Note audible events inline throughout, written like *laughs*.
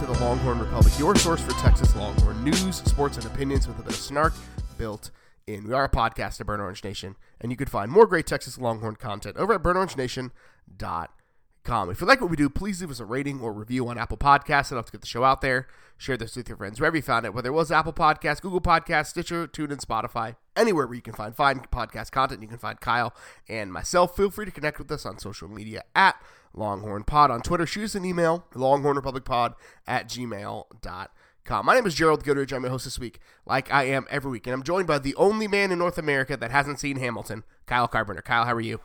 to the Longhorn Republic, your source for Texas Longhorn news, sports, and opinions with a bit of snark built in. We are a podcast at Burn Orange Nation, and you can find more great Texas Longhorn content over at burnorangenation.com. If you like what we do, please leave us a rating or review on Apple Podcasts. It helps get the show out there. Share this with your friends wherever you found it, whether it was Apple Podcasts, Google Podcasts, Stitcher, TuneIn, Spotify, anywhere where you can find fine podcast content. You can find Kyle and myself. Feel free to connect with us on social media at Longhorn Pod on Twitter. Shoot us an email, longhornrepublicpod at gmail.com. My name is Gerald Goodrich. I'm your host this week, like I am every week. And I'm joined by the only man in North America that hasn't seen Hamilton, Kyle Carpenter. Kyle, how are you?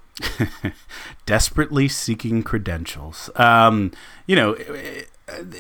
*laughs* Desperately seeking credentials. Um, you know,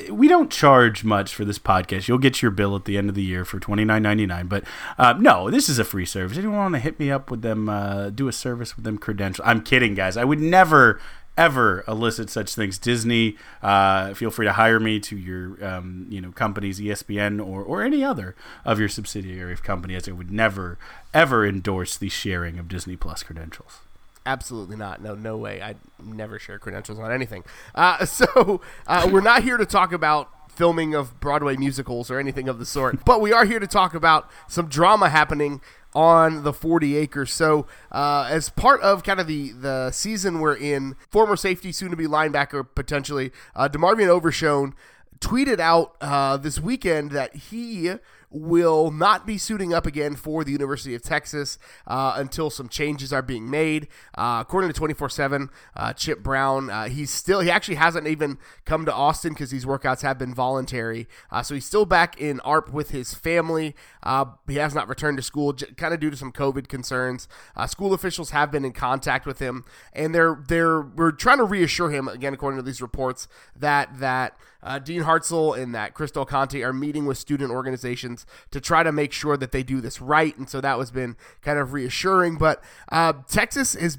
we don't charge much for this podcast. You'll get your bill at the end of the year for twenty nine ninety nine. But uh, no, this is a free service. Anyone want to hit me up with them? Uh, do a service with them credentials? I'm kidding, guys. I would never ever elicit such things. Disney, uh, feel free to hire me to your um, you know companies, ESPN or or any other of your subsidiary of companies. I would never ever endorse the sharing of Disney Plus credentials. Absolutely not. No, no way. I never share credentials on anything. Uh, *laughs* so uh, we're not here to talk about filming of Broadway musicals or anything of the sort, *laughs* but we are here to talk about some drama happening on the 40 acres. So, uh, as part of kind of the, the season we're in, former safety, soon to be linebacker potentially, uh, DeMarvion Overshown tweeted out uh, this weekend that he will not be suiting up again for the University of Texas uh, until some changes are being made. Uh, according to 24 uh, 7, Chip Brown, uh, he's still, he actually hasn't even come to Austin because these workouts have been voluntary. Uh, so he's still back in ARP with his family. Uh, he has not returned to school, j- kind of due to some COVID concerns. school officials have been in contact with him, and they're, they're, we're trying to reassure him, again, according to these reports, that, that, uh, Dean Hartzell and that Chris Del Conte are meeting with student organizations to try to make sure that they do this right, and so that was been kind of reassuring. But uh, Texas is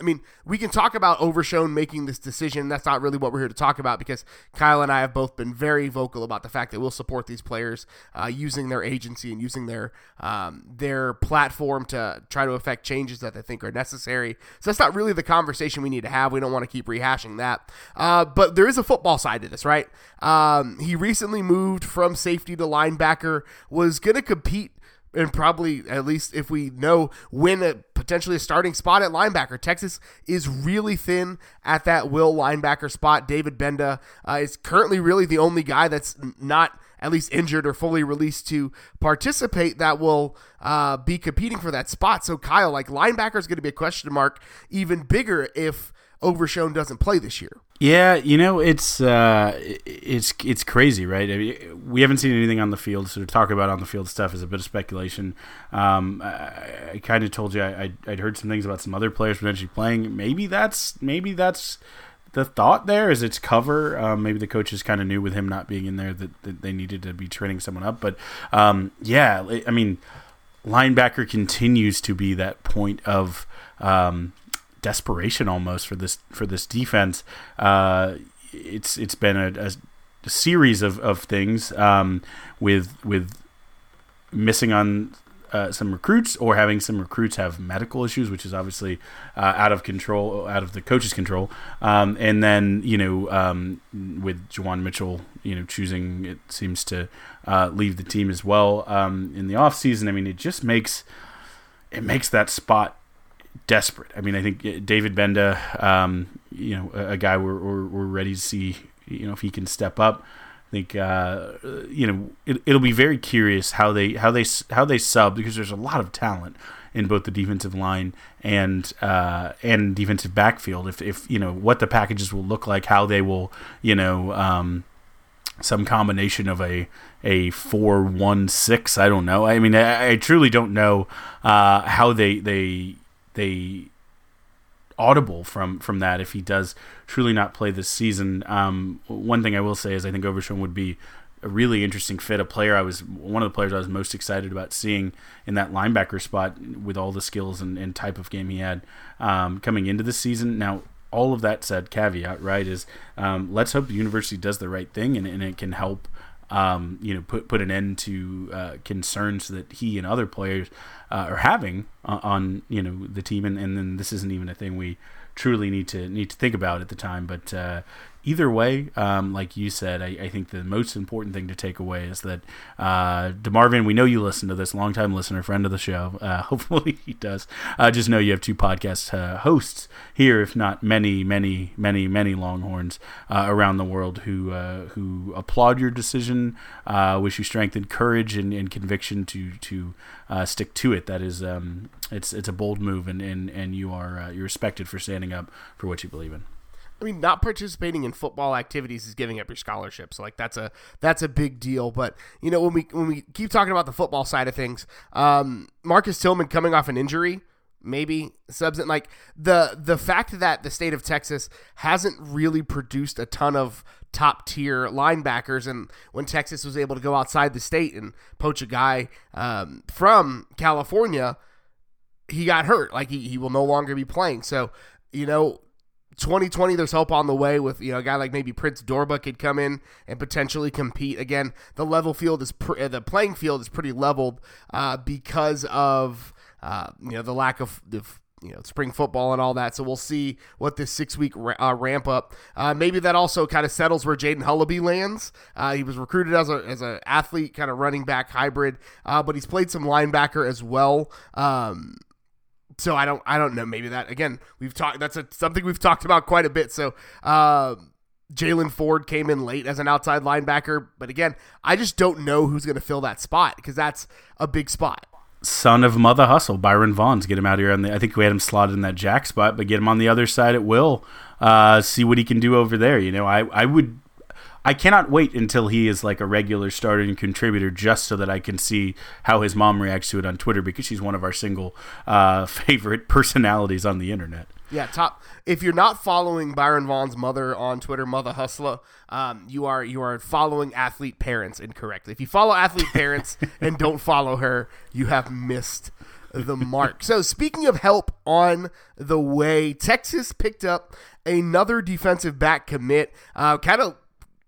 I mean, we can talk about Overshown making this decision. That's not really what we're here to talk about because Kyle and I have both been very vocal about the fact that we'll support these players uh, using their agency and using their um, their platform to try to affect changes that they think are necessary. So that's not really the conversation we need to have. We don't want to keep rehashing that. Uh, but there is a football side to this, right? Um, he recently moved from safety to linebacker, was going to compete and probably at least if we know win a potentially a starting spot at linebacker. Texas is really thin at that will linebacker spot. David Gbenda uh, is currently really the only guy that's not at least injured or fully released to participate that will uh, be competing for that spot. So Kyle, like linebacker is going to be a question mark even bigger if Overshown doesn't play this year. Yeah, you know it's uh, it's it's crazy, right? I mean, we haven't seen anything on the field, so to talk about on the field stuff is a bit of speculation. Um, I, I kind of told you I, would heard some things about some other players potentially playing. Maybe that's maybe that's the thought there is it's cover. Um, maybe the coaches kind of knew with him not being in there that, that they needed to be training someone up. But um, yeah, I mean, linebacker continues to be that point of um, desperation almost for this for this defense. Uh, it's it's been a, a, series of, of things um, with with missing on uh, some recruits or having some recruits have medical issues, which is obviously uh, out of control, out of the coach's control. Um, and then you know um, with Juwan Mitchell, you know choosing it seems to uh, leave the team as well um, in the off season. I mean, it just makes it makes that spot desperate. I mean, I think uh, David Gbenda, um, you know, a, a guy we're, we're, we're ready to see, you know, if he can step up. I think uh, you know it, will be very curious how they how they how they sub because there's a lot of talent in both the defensive line and uh, and defensive backfield. If if you know what the packages will look like, how they will you know um, some combination of a a four one six. I don't know. I mean, I, I truly don't know uh, how they they they audible from from that if he does truly not play this season. Um, one thing I will say is I think Overshown would be a really interesting fit. A player I was one of the players I was most excited about seeing in that linebacker spot with all the skills and, and type of game he had um, coming into the season. Now, all of that said, caveat right is um, let's hope the university does the right thing and, and it can help. Um, you know, put put an end to uh, concerns that he and other players uh, are having on, on, you know the team, and, and then this isn't even a thing we truly need to need to think about at the time. But uh, either way, um, like you said, I, I, think the most important thing to take away is that uh, DeMarvion, we know you listen to this, longtime listener, friend of the show. Uh, *laughs* hopefully he does. Uh, just know you have two podcast uh, hosts here, if not many, many, many, many Longhorns uh, around the world who uh, who applaud your decision, uh, wish you strength and courage and, and conviction to to stick to it. That is, um, it's it's a bold move, and and, and you are you're respected for standing up for what you believe in. I mean, not participating in football activities is giving up your scholarship. So like that's a that's a big deal. But you know, when we when we keep talking about the football side of things, um, Marcus Tillman coming off an injury, maybe subs and like the the fact that the state of Texas hasn't really produced a ton of top tier linebackers, and when Texas was able to go outside the state and poach a guy um, from California, he got hurt. Like he, he will no longer be playing. So you know 2020, there's hope on the way with you know a guy like maybe Prince Dorbah could come in and potentially compete again. The level field is uh, the playing field is pretty leveled uh, because of uh, you know the lack of the you know spring football and all that. So we'll see what this six week uh, ramp up. Uh, maybe that also kind of settles where Jaden Hullaby lands. Uh, he was recruited as a as an athlete, kind of running back hybrid, uh, but he's played some linebacker as well. Um, so I don't I don't know. Maybe that again we've talked. That's a, something we've talked about quite a bit. So. Uh, Jaylan Ford came in late as an outside linebacker, but again, I just don't know who's going to fill that spot because that's a big spot. Son of Mother Hustle, Byron Vaughns, get him out here on the. I think we had him slotted in that jack spot, but get him on the other side at will. Uh, see what he can do over there. You know, I I would I cannot wait until he is like a regular starting contributor, just so that I can see how his mom reacts to it on Twitter because she's one of our single uh, *laughs* favorite personalities on the internet. Yeah, top. If you're not following Byron Vaughn's mother on Twitter, Mother Hustler, um, you are you are following athlete parents incorrectly. If you follow athlete parents *laughs* and don't follow her, you have missed the mark. So speaking of help on the way, Texas picked up another defensive back commit. Uh, kind of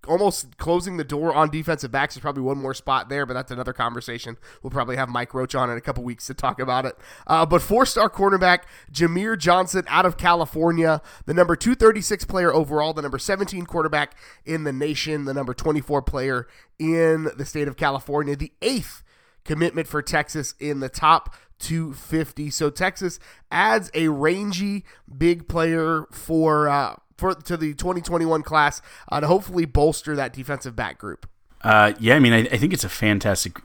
almost closing the door on defensive backs. There's probably one more spot there, but that's another conversation. We'll probably have Mike Roach on in a couple weeks to talk about it. Uh, but four star cornerback Jamier Johnson out of California, the number 236 player overall, the number 17 quarterback in the nation, the number 24 player in the state of California, the eighth commitment for Texas in the top 250. So Texas adds a rangy big player for uh, for to the 2021 class uh, to hopefully bolster that defensive back group. Uh, yeah, I mean, I, I, think it's a fantastic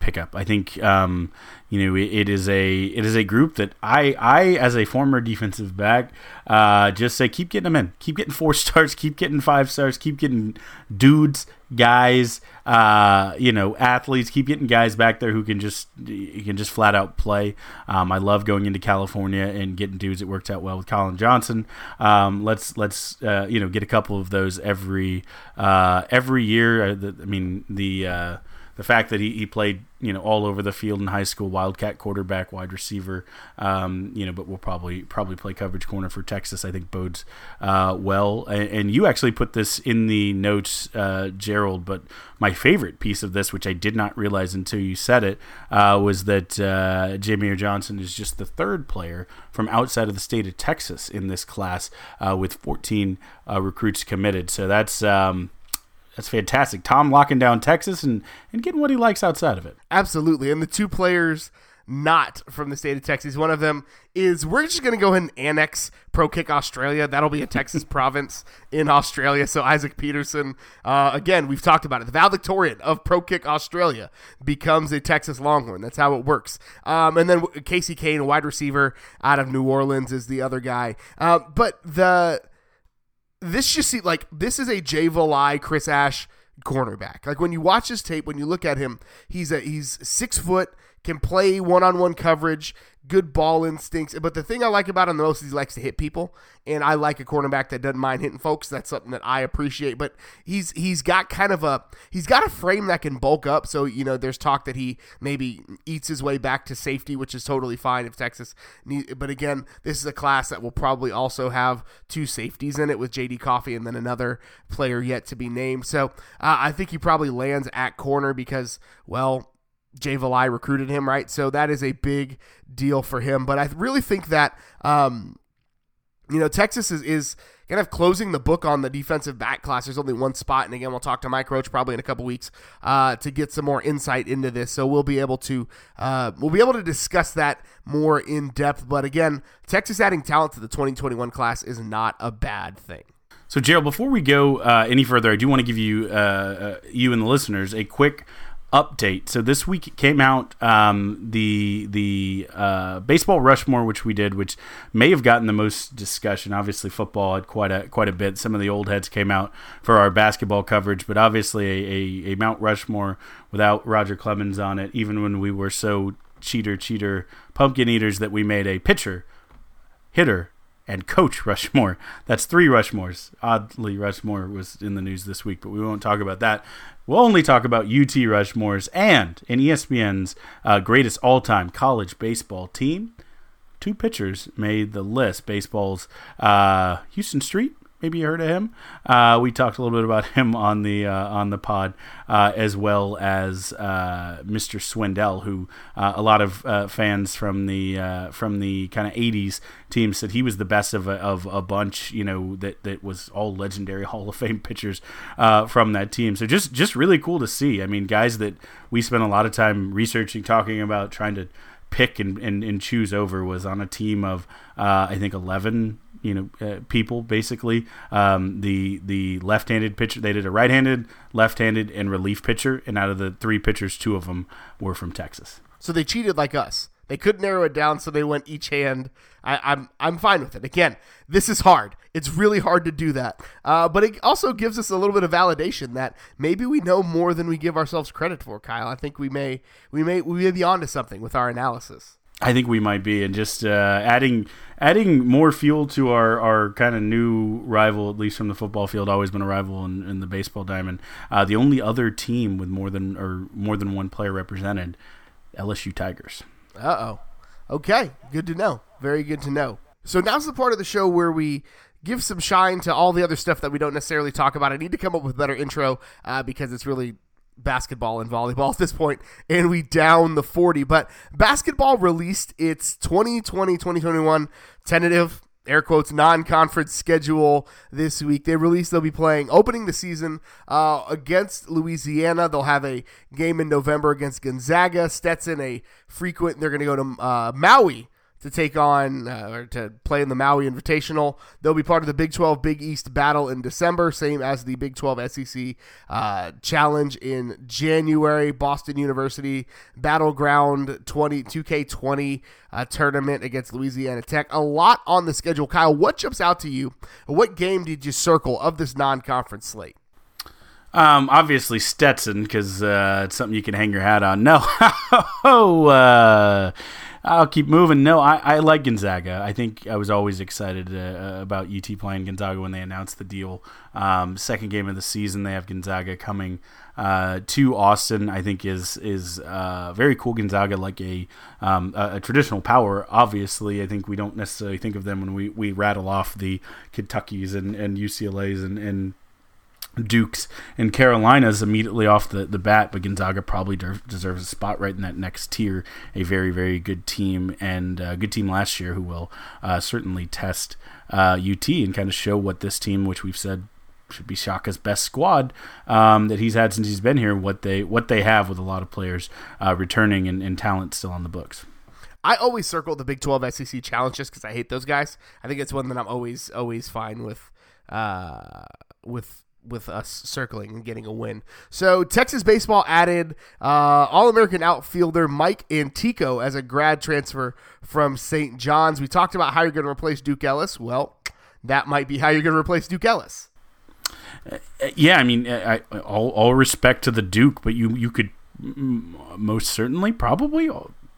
pickup. I think um, you know it, it is a it is a group that I I as a former defensive back uh, just say keep getting them in, keep getting four *laughs* stars, keep getting five stars, keep getting dudes guys, uh, you know, athletes. Keep getting guys back there who can just you can just flat out play. Um, I love going into California and getting dudes. It worked out well with Collin Johnson. Um, let's let's uh, you know get a couple of those every uh, every year. Uh, I mean the uh, the fact that he, he played you know all over the field in high school, wildcat quarterback, wide receiver, um, you know, but we'll probably probably play coverage corner for Texas. I think bodes uh, well. And, and, you actually put this in the notes, uh, Gerald. But my favorite piece of this, which I did not realize until you said it, uh, was that uh, Jamier Johnson is just the third player from outside of the state of Texas in this class, uh, with 14 uh, recruits committed. So that's um, that's fantastic. Tom locking down Texas and, and getting what he likes outside of it. Absolutely. And the two players not from the state of Texas. One of them is we're just going to go ahead and annex Pro Kick Australia. That'll be a Texas *laughs* province in Australia. So Isaac Peterson, uh, again, we've talked about it. The valedictorian of Pro Kick Australia becomes a Texas Longhorn. That's how it works. Um, and then Casey Cain, a wide receiver out of New Orleans, is the other guy. Uh, but the this just see like this is a Jay Valai, Chris Ash cornerback. Like when you watch his tape, when you look at him, he's a he's six foot, can play one on one coverage, good ball instincts. But the thing I like about him the most is he likes to hit people, and I like a cornerback that doesn't mind hitting folks. That's something that I appreciate. But he's he's got kind of a he's got a frame that can bulk up. So you know, there's talk that he maybe eats his way back to safety, which is totally fine if Texas. Need, but again, this is a class that will probably also have two safeties in it with J.D. Coffee and then another player yet to be named. So uh, I think he probably lands at corner because well Jay Valai recruited him, right? So that is a big deal for him. But I really think that, um, you know, Texas is, is kind of closing the book on the defensive back class. There's only one spot, and again, we'll talk to Mike Roach probably in a couple weeks uh, to get some more insight into this. So we'll be able to uh, we'll be able to discuss that more in depth. But again, Texas adding talent to the 2021 class is not a bad thing. So, Gerald, before we go uh, any further, I do want to give you, uh, uh, you and the listeners, a quick update. So this week came out um, the the uh, baseball Rushmore, which we did, which may have gotten the most discussion. Obviously, football had quite a quite a bit. Some of the old heads came out for our basketball coverage, but obviously a, a, a Mount Rushmore without Roger Clemens on it, even when we were so cheater cheater pumpkin eaters that we made a pitcher, hitter, and Coach Rushmore. That's three Rushmores. Oddly, Rushmore was in the news this week, but we won't talk about that. We'll only talk about UT Rushmores and in ESPN's uh, greatest all time college baseball team. Two pitchers made the list. Baseball's uh, Huston Street Maybe you heard of him. Uh, we talked a little bit about *laughs* him on the uh, on the pod, uh, as well as uh, Mr. Swindell, who uh, a lot of uh, fans from the from the kind of '80s team said he was the best of a, of a bunch. You know that that was all legendary *laughs* Hall of Fame pitchers from that team. So just just really cool to see. I mean, guys that we spent a lot of time researching, talking about, trying to pick and, and, and choose over was on a team of I think 11 you know uh, people basically. Um, the the left-handed pitcher they did a right-handed, left-handed, and relief pitcher, and out of the three pitchers, two of them were from Texas. So they cheated like us. They couldn't narrow it down, so they went each hand. I, am I'm, I'm fine with it. Again, this is hard. It's really hard to do that, uh, but it also gives us a little bit of validation that maybe we know more than we give ourselves credit for. Kyle, I think we may we may we may be onto something with our analysis. I think we might be, and just uh, adding adding more fuel to our, our kind of new rival, at least from the football field, always been a rival in, in the baseball diamond. Uh, the only other team with more than or more than one player represented, LSU Tigers. Uh oh. Okay, good to know. Very good to know. So now's the part of the show where we give some shine to all the other stuff that we don't necessarily talk about. I need to come up with a better intro uh, because it's really basketball and volleyball at this point, and we down the 40. But basketball released its 2020 2021 tentative air quotes non-conference schedule this week. They released they'll be playing opening the season uh, against Louisiana. They'll have a game in November against Gonzaga. Stetson a frequent. They're going to go to uh, Maui to take on uh, or to play in the Maui Invitational. They'll be part of the Big 12 Big East battle in December, same as the Big 12 SEC uh, Challenge in January. Boston University Battleground 20 2K20 uh, tournament against Louisiana Tech. A lot on the schedule. Kyle, what jumps out to you? What game did you circle of this non-conference slate? Um, obviously Stetson because uh, it's something you can hang your hat on. No, *laughs* oh. Uh, I'll keep moving. No, I, I like Gonzaga. I think I was always excited uh, about UT playing Gonzaga when they announced the deal. Um, second game of the season, they have Gonzaga coming uh, to Austin. I think is is uh, very cool. Gonzaga like a, um, a, a traditional power. Obviously, I think we don't necessarily think of them when we, we rattle off the Kentuckies and, and UCLA's and, and Dukes and Carolinas immediately off the, the bat, but Gonzaga probably de- deserves a spot right in that next tier. A very, very good team and a good team last year who will uh, certainly test uh, UT and kind of show what this team, which we've said should be Shaka's best squad um, that he's had since he's been here, what they what they have with a lot of players uh, returning and, and talent still on the books. I always circle the Big 12 SEC challenge just because I hate those guys. I think it's one that I'm always always fine with uh, with with us circling and getting a win. So Texas baseball added uh, All-American outfielder Mike Antico as a grad transfer from St. John's. We talked about how you're going to replace Duke Ellis. Well, that might be how you're going to replace Duke Ellis. Yeah, I mean, I, all, all respect to the Duke, but you you could most certainly probably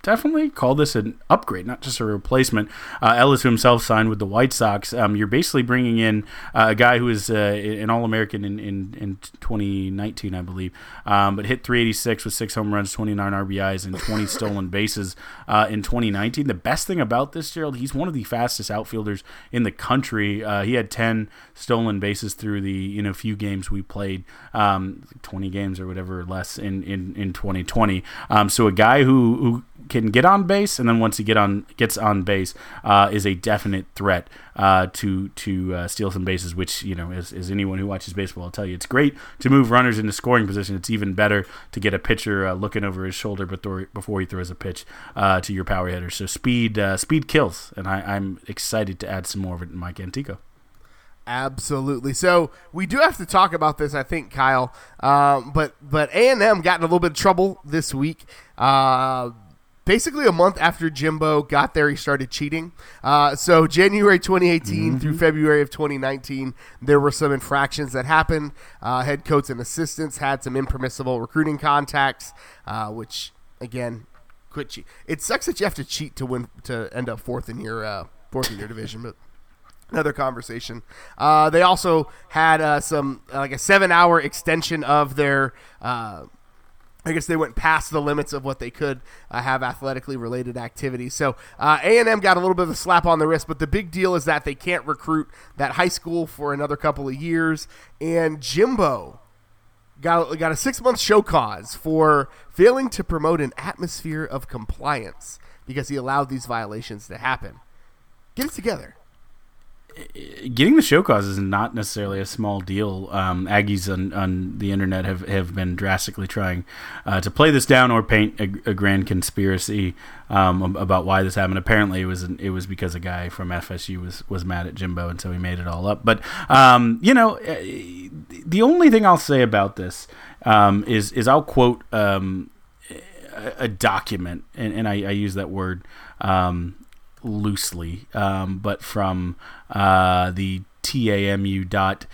definitely call this an upgrade, not just a replacement. Uh, Ellis himself signed with the White Sox. Um, you're basically bringing in uh, a guy who is uh, an All American in, in, in 2019, I believe, um, but hit 386 with six home runs, 29 RBIs, and 20 *laughs* stolen bases uh, in 2019. The best thing about this, Gerald, he's one of the fastest outfielders in the country. Uh, he had 10 stolen bases through the you know few games we played, um, 20 games or whatever less in in, in 2020. Um, so a guy who who can get on base, and then once he get on gets on base, uh, is a definite threat uh, to to uh, steal some bases. Which you know, as, as anyone who watches baseball will tell you, it's great to move runners into scoring position. It's even better to get a pitcher uh, looking over his shoulder before before he throws a pitch uh, to your power hitter. So speed uh, speed kills, and I, I'm excited to add some more of it in Mike Antico. Absolutely. So we do have to talk about this, I think, Kyle. Um, but but A and M got in a little bit of trouble this week. Uh, basically a month after Jimbo got there, he started cheating. Uh, so January 2018 mm-hmm. through February of 2019, there were some infractions that happened. Uh, head coach and assistants had some impermissible recruiting contacts, uh, which again, quit cheat. It sucks that you have to cheat to win to end up fourth in your uh, fourth in your division, but another conversation. Uh, they also had uh, some like a seven hour extension of their uh, I guess they went past the limits of what they could uh, have athletically related activities. So uh, A and M got a little bit of a slap on the wrist, but the big deal is that they can't recruit that high school for another couple of years. And Jimbo got got a six month show cause for failing to promote an atmosphere of compliance because he allowed these violations to happen. Get it together getting the show cause is not necessarily a small deal. Um, Aggies on, on the internet have, have been drastically trying uh, to play this down or paint a, a grand conspiracy um, about why this happened. Apparently, it was it was because a guy from FSU was was mad at Jimbo, and so he made it all up. But um, you know, eh, the only thing I'll say about this um, is is I'll quote um, a, a, document, and, and I, I, use that word. Um, loosely, um, but from uh, the tamu.edu.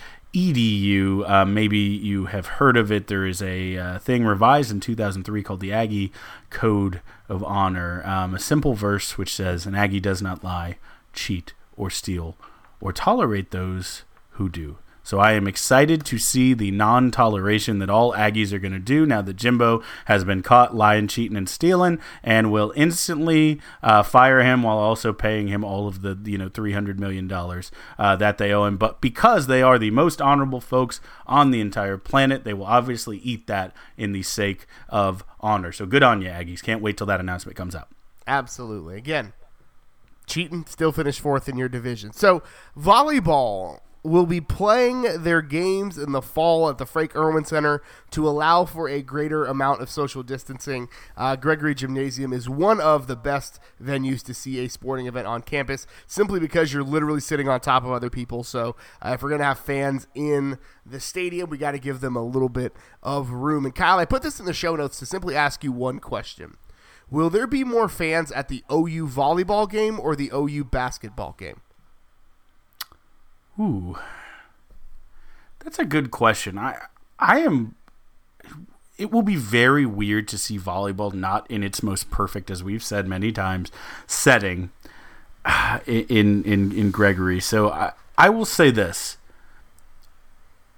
Uh, maybe you have heard of it. There is a uh, thing revised in 2003 called the Aggie Code of Honor. Um, a simple verse which says, An Aggie does not lie, cheat, or steal, or tolerate those who do. So I am excited to see the non toleration that all Aggies are going to do now that Jimbo has been caught lying, cheating, and stealing, and will instantly uh, fire him while also paying him all of the you know three hundred million dollars uh, that they owe him. But because they are the most honorable folks on the entire planet, they will obviously eat that in the sake of honor. So good on you, Aggies! Can't wait till that announcement comes out. Absolutely. Again, cheating, still finished fourth in your division. So volleyball will be playing their games in the fall at the Frank Erwin Center to allow for a greater amount of social distancing. Uh, Gregory Gymnasium is one of the best venues to see a sporting event on campus simply because you're literally sitting on top of other people. So uh, if we're going to have fans in the stadium, we got to give them a little bit of room. And Kyle, I put this in the show notes to simply ask you one question. Will there be more fans at the OU volleyball game or the OU basketball game? Ooh, that's a good question. I I am. It will be very weird to see volleyball not in its most perfect, as we've said many times, setting uh, in in in Gregory. So I I will say this.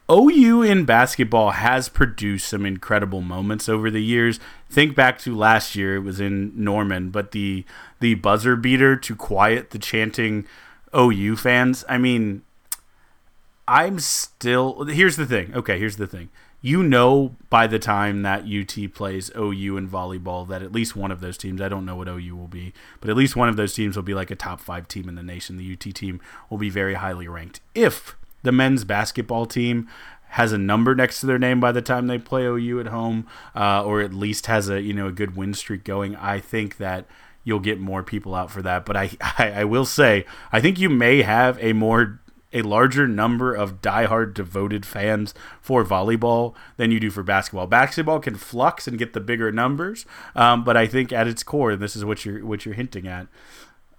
OU in basketball has produced some incredible moments over the years. Think back to last year; it was in Norman, but the the buzzer beater to quiet the chanting OU fans. I mean, I'm still. Here's the thing. Okay, here's the thing. You know, by the time that UT plays OU in volleyball, that at least one of those teams, I don't know what OU will be, but at least one of those teams will be like a top five team in the nation. The UT team will be very highly ranked. If the men's basketball team has a number next to their name by the time they play OU at home, uh, or at least has a you know a good win streak going, I think that you'll get more people out for that. But I, *laughs* I, I will say, I think you may have a more a larger number of diehard devoted fans for volleyball than you do for basketball. Basketball can flux and get the bigger numbers, um, but I think at its core, and this is what you're what you're hinting at.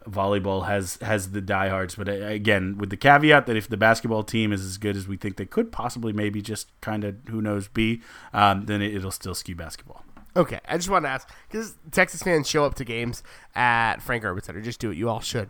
Volleyball has has the diehards, but uh, again, with the caveat that if the basketball team is as good as we think they could possibly, maybe just kind of who knows be, um, then it, it'll still skew basketball. Okay, I just want to ask because Texas fans show up to games at Frank Erwin Center. Just do it. You all should.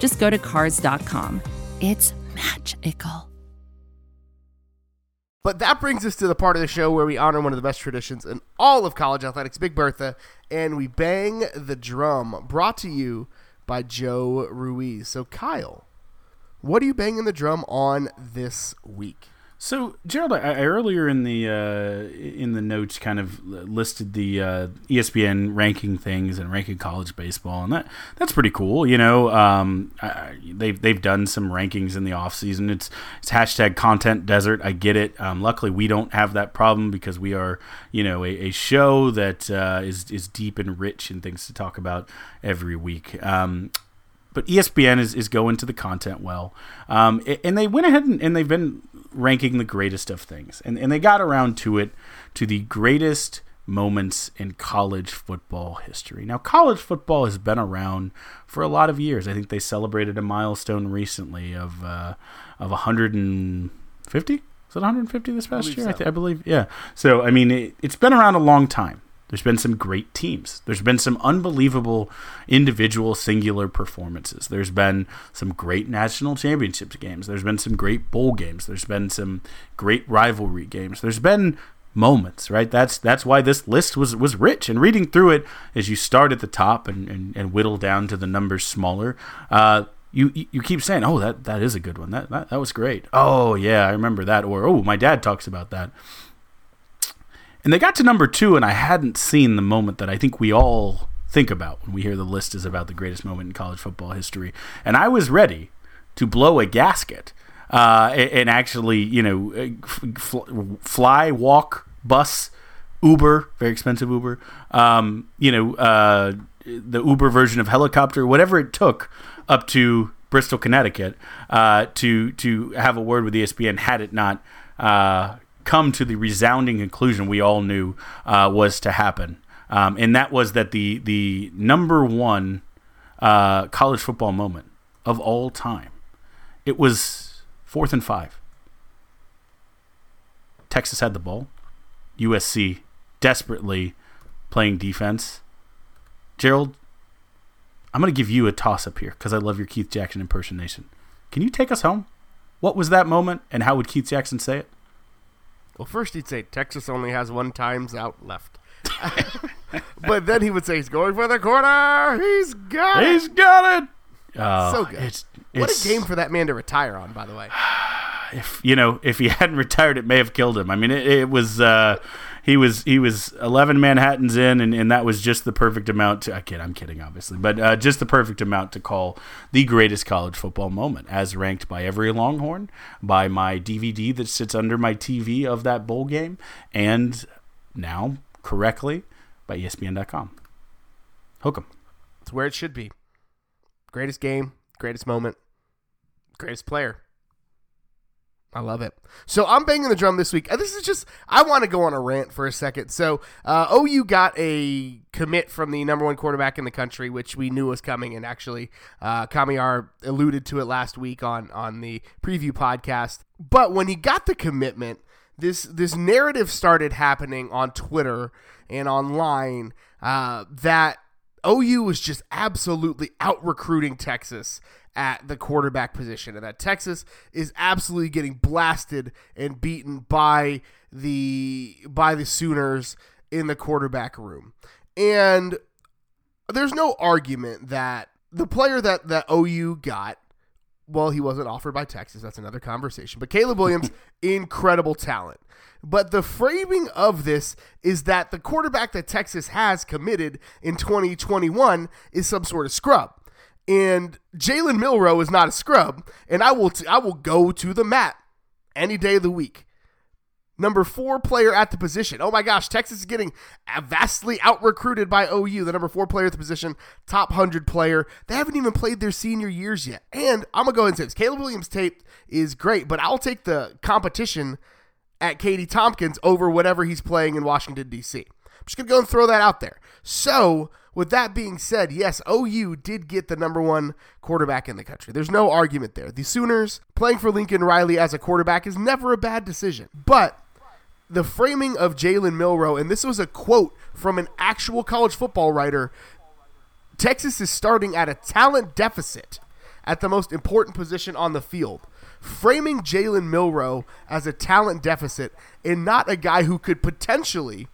just go to Cars.com. It's magical. But that brings us to the part of the show where we honor one of the best traditions in all of college athletics, Big Bertha, and we bang the drum. Brought to you by Joe Ruiz. So, Kyle, what are you banging the drum on this week? So Gerald, I, I earlier in the uh, in the notes kind of listed the uh, ESPN ranking things and ranking college baseball, and that that's pretty cool. You know, um, I, they've they've done some rankings in the off season. It's it's hashtag content desert. I get it. Um, luckily, we don't have that problem because we are you know a, a show that uh, is is deep and rich in things to talk about every week. Um, but ESPN is, is going to the content well. Um, and they went ahead and, and, they've been ranking the greatest of things. And, and they got around to it to the greatest moments in college football history. Now, college football has been around for a lot of years. I think they celebrated a milestone recently of uh, of 150. Is it 150 this past year? So. I, th- I, believe. Yeah. So, I mean, it, it's been around a long time. There's been some great teams. There's been some unbelievable individual singular performances. There's been some great national championships games. There's been some great bowl games. There's been some great rivalry games. There's been moments, right? That's that's why this list was was rich. And reading through it as you start at the top and, and, and whittle down to the numbers smaller, uh, you you keep saying, "Oh, that that is a good one. That that, that was great. Oh yeah, I remember that." Or "Oh, my dad talks about that." And they got to number two, and I hadn't seen the moment that I think we all think about when we hear the list is about the greatest moment in college football history. And I was ready to blow a gasket uh, and actually, you know, uh, fly, walk, bus, Uber, very expensive Uber, um, you know, uh, the Uber version of helicopter, whatever it took up to Bristol, Connecticut, uh, to to have a word with ESPN. Had it not uh, come to the resounding conclusion we all knew uh, was to happen, um, and that was that the the number one uh, college football moment of all time, it was fourth and five. Texas had the ball. USC desperately playing defense. Gerald, I'm going to give you a toss up here because I love your Keith Jackson impersonation. Can you take us home? What was that moment, and how would Keith Jackson say it? Well, first he'd say Texas only has one times out left. *laughs* but then he would say he's going for the corner. He's got it. He's got it. Oh, so good. It's, what a game for that man to retire on, by the way. *sighs* If you know, if he *laughs* hadn't retired, it may have killed him. I mean, it, it was. Uh, he was he was 11 Manhattans in, and, and that was just the perfect amount to. I kid, I'm kidding, obviously, but uh, just the perfect amount to call the greatest college football moment, as ranked by every Longhorn, by my DVD that sits under my TV of that bowl game, and now correctly by ESPN.com. Hook 'em. It's where it should be. Greatest game, greatest moment, greatest player. I love it. So I'm banging the drum this week. This is just I want to go on a rant for a second. So uh, OU got a commit from the number one quarterback in the country, which we knew was coming, and actually uh, Kamiar alluded to it last week on on the preview podcast. But when he got the commitment, this this narrative started happening on Twitter and online uh, that OU was just absolutely out recruiting Texas at the quarterback position, and that Texas is absolutely getting blasted and beaten by the by the Sooners in the quarterback room. And there's no argument that the player that that OU got, well, he wasn't offered by Texas. That's another conversation. But Caleb Williams, *laughs* incredible talent. But the framing of this is that the quarterback that Texas has committed in 2021 is some sort of scrub. And Jalen Milroe is not a scrub, and I will t- I will go to the mat any day of the week. Number four player at the position. Oh my gosh, Texas is getting vastly out recruited by OU. The number four player at the position, top 100 player. They haven't even played their senior years yet. And I'm going to go and say this Caleb Williams' tape is great, but I'll take the competition at Katy Tompkins over whatever he's playing in Washington, D.C. I'm just going to go and throw that out there. So, with that being said, yes, OU did get the number one quarterback in the country. There's no argument there. The Sooners playing for Lincoln Riley as a quarterback is never a bad decision. But the framing of Jalen Milroe, and this was a quote from an actual college football writer Texas is starting at a talent deficit at the most important position on the field. Framing Jalen Milroe as a talent deficit and not a guy who could potentially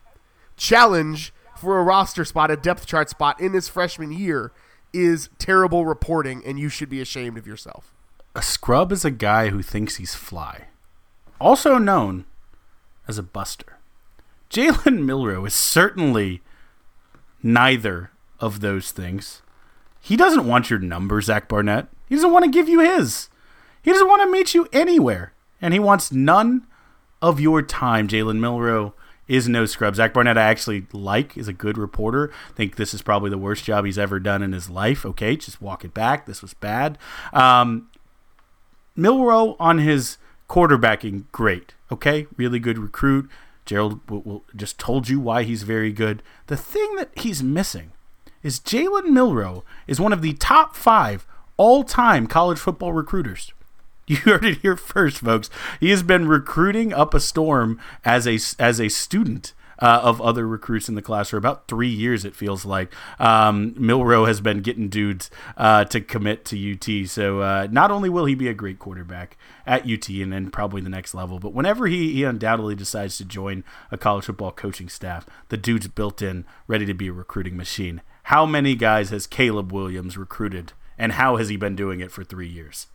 challenge for a roster spot, a depth chart spot in his freshman year is terrible reporting, and you should be ashamed of yourself. A scrub is a guy who thinks he's fly, also known as a buster. Jalen Milroe is certainly neither of those things. He doesn't want your number, Zach Barnett. He doesn't want to give you his. He doesn't want to meet you anywhere. And he wants none of your time, Jalen Milroe is no scrub. Zach Barnett, I actually like, is a good reporter. think this is probably the worst job he's ever done in his life. Okay, just walk it back. This was bad. Um, Milroe on his quarterbacking, great. Okay, really good recruit. Gerald will, will, just told you why he's very good. The thing that he's missing is Jalen Milroe is one of the top five all-time college football recruiters. *laughs* You heard it here first, folks. He has been recruiting up a storm as a as a student uh, of other recruits in the class for about three years. It feels like um, Milroe has been getting dudes uh, to commit to UT. So uh, not only will he be a great quarterback at UT and then probably the next level, but whenever he, he undoubtedly decides to join a college football coaching staff, the dude's built in, ready to be a recruiting machine. How many guys has Caleb Williams recruited, and how has he been doing it for three years?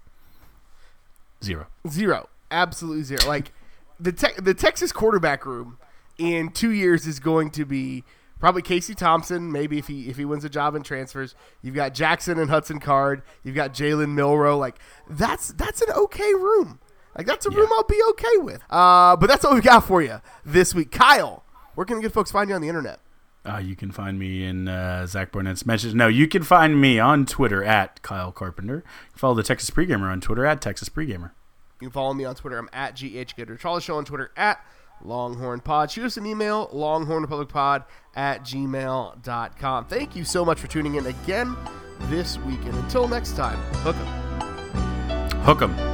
Zero. Zero. Absolutely zero. Like the te- the Texas quarterback room in two years is going to be probably Casey Thompson. Maybe if he if he wins a job and transfers, you've got Jackson and Hudson Card. You've got Jalen Milroe. Like that's that's an okay room. Like that's a yeah. room I'll be okay with. Uh, but that's what we got for you this week. Kyle, where can good folks find you on the internet? Uh, you can find me in uh, Zach Barnett's message. No, you can find me on Twitter at Kyle Carpenter. Follow the Texas Pregamer on Twitter at Texas Pregamer. You can follow me on Twitter. I'm at GH Charlie Show on Twitter at Longhorn Pod. Shoot us an email, longhornrepublicpod at gmail.com. Thank you so much for tuning in again this week. And until next time, hook 'em. Hook 'em.